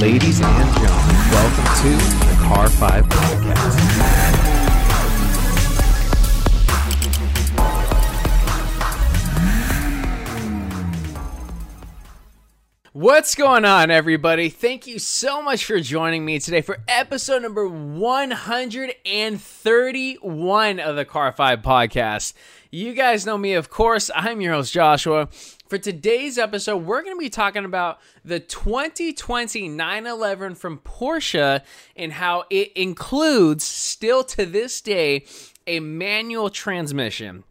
Ladies and gentlemen, welcome to the Car 5 Podcast. What's going on, everybody? Thank you so much for joining me today for episode number 131 of the Car 5 Podcast. You guys know me, of course. I'm your host, Joshua. For today's episode, we're going to be talking about the 2020 911 from Porsche and how it includes, still to this day, a manual transmission.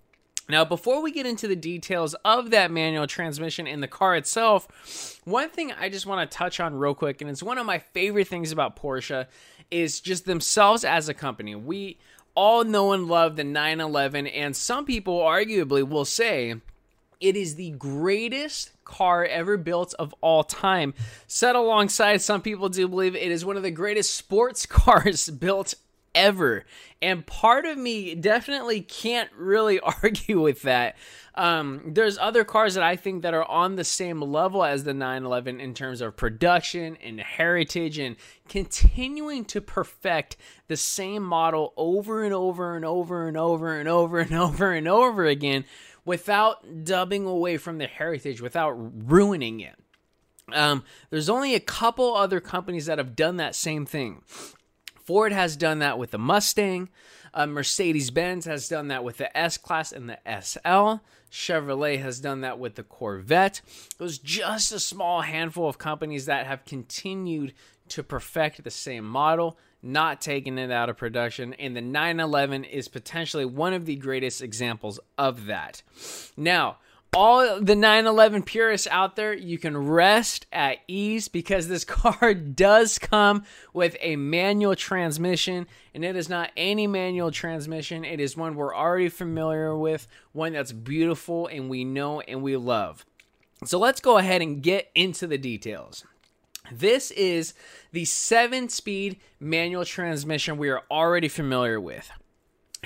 Now, before we get into the details of that manual transmission in the car itself, one thing I just want to touch on real quick, and it's one of my favorite things about Porsche, is just themselves as a company. We all know and love the 911, and some people arguably will say it is the greatest car ever built of all time. Set alongside, some people do believe it is one of the greatest sports cars built ever. And part of me definitely can't really argue with that. Um, there's other cars that I think that are on the same level as the 911 in terms of production and heritage and continuing to perfect the same model over and over and over and over and over and over and over again without dubbing away from the heritage, without ruining it. Um, there's only a couple other companies that have done that same thing. Ford has done that with the Mustang. Uh, Mercedes Benz has done that with the S Class and the SL. Chevrolet has done that with the Corvette. It was just a small handful of companies that have continued to perfect the same model, not taking it out of production. And the 911 is potentially one of the greatest examples of that. Now, all the 911 purists out there, you can rest at ease because this car does come with a manual transmission, and it is not any manual transmission. It is one we're already familiar with, one that's beautiful and we know and we love. So let's go ahead and get into the details. This is the seven speed manual transmission we are already familiar with.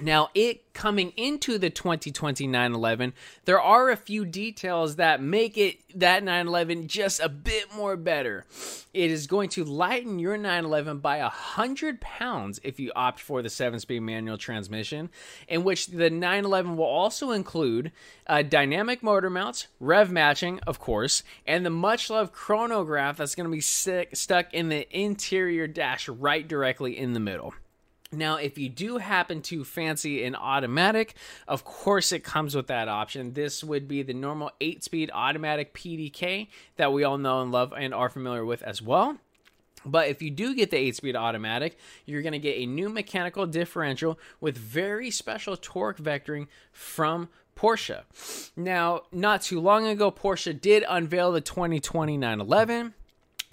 Now, it coming into the 2020 911, there are a few details that make it that 911 just a bit more better. It is going to lighten your 911 by a hundred pounds if you opt for the seven-speed manual transmission, in which the 911 will also include uh, dynamic motor mounts, rev matching, of course, and the much-loved chronograph that's going to be sick, stuck in the interior dash right directly in the middle. Now, if you do happen to fancy an automatic, of course it comes with that option. This would be the normal 8 speed automatic PDK that we all know and love and are familiar with as well. But if you do get the 8 speed automatic, you're going to get a new mechanical differential with very special torque vectoring from Porsche. Now, not too long ago, Porsche did unveil the 2020 911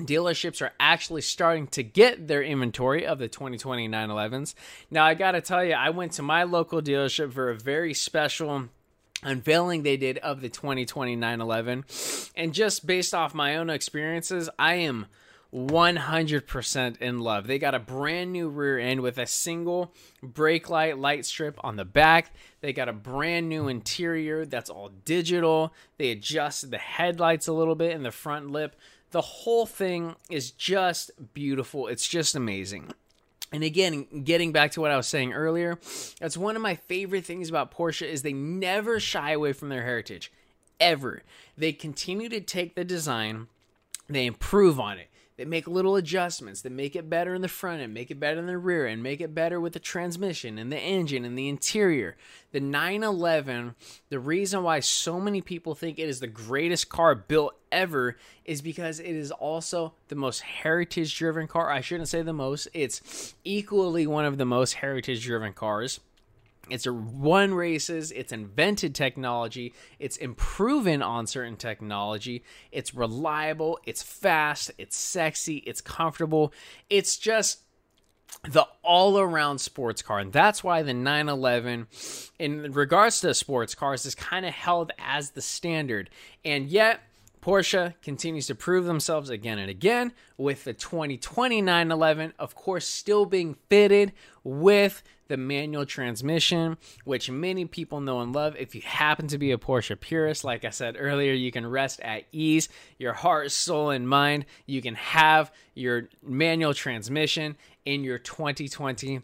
dealerships are actually starting to get their inventory of the 2020 911s. Now, I got to tell you, I went to my local dealership for a very special unveiling they did of the 2020 911. And just based off my own experiences, I am 100% in love. They got a brand new rear end with a single brake light light strip on the back. They got a brand new interior that's all digital. They adjusted the headlights a little bit in the front lip the whole thing is just beautiful. It's just amazing. And again, getting back to what I was saying earlier, that's one of my favorite things about Porsche is they never shy away from their heritage ever. They continue to take the design, they improve on it. They make little adjustments that make it better in the front end, make it better in the rear end, make it better with the transmission and the engine and the interior. The 911, the reason why so many people think it is the greatest car built ever is because it is also the most heritage driven car. I shouldn't say the most, it's equally one of the most heritage driven cars. It's won races, it's invented technology, it's improving on certain technology, it's reliable, it's fast, it's sexy, it's comfortable. It's just the all around sports car. And that's why the 911, in regards to sports cars, is kind of held as the standard. And yet, Porsche continues to prove themselves again and again with the 2020 911, of course, still being fitted with the manual transmission, which many people know and love. If you happen to be a Porsche purist, like I said earlier, you can rest at ease. Your heart, soul, and mind. You can have your manual transmission in your 2020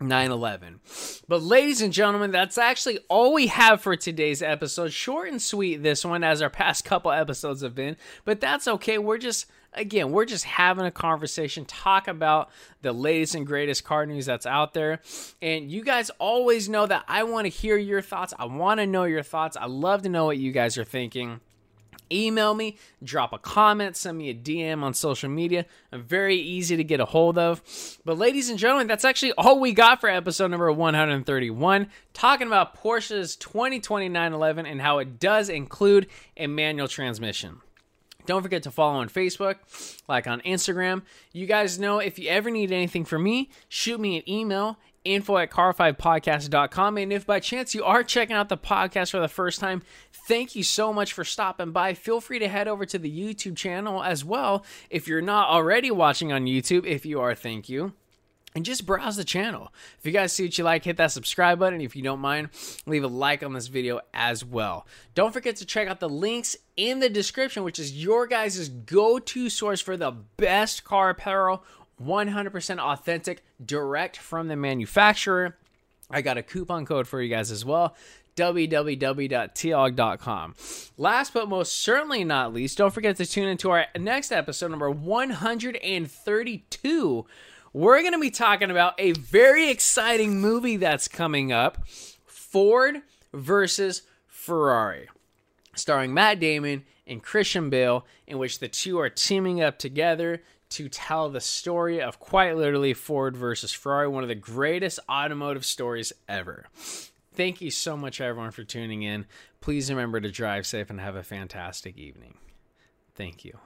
911. But, ladies and gentlemen, that's actually all we have for today's episode. Short and sweet, this one, as our past couple episodes have been. But that's okay. We're just, again, we're just having a conversation, talk about the latest and greatest card news that's out there. And you guys always know that I want to hear your thoughts. I want to know your thoughts. I love to know what you guys are thinking email me, drop a comment, send me a DM on social media. I'm very easy to get a hold of. But, ladies and gentlemen, that's actually all we got for episode number 131, talking about Porsche's 2020 911 and how it does include a manual transmission. Don't forget to follow on Facebook, like on Instagram. You guys know if you ever need anything from me, shoot me an email info at car5podcast.com. And if by chance you are checking out the podcast for the first time, thank you so much for stopping by. Feel free to head over to the YouTube channel as well. If you're not already watching on YouTube, if you are, thank you and just browse the channel. If you guys see what you like, hit that subscribe button. If you don't mind, leave a like on this video as well. Don't forget to check out the links in the description, which is your guys' go to source for the best car apparel 100% authentic, direct from the manufacturer. I got a coupon code for you guys as well www.tialg.com. Last but most certainly not least, don't forget to tune into our next episode, number 132. We're going to be talking about a very exciting movie that's coming up Ford versus Ferrari, starring Matt Damon and Christian Bale, in which the two are teaming up together to tell the story of quite literally Ford versus Ferrari, one of the greatest automotive stories ever. Thank you so much, everyone, for tuning in. Please remember to drive safe and have a fantastic evening. Thank you.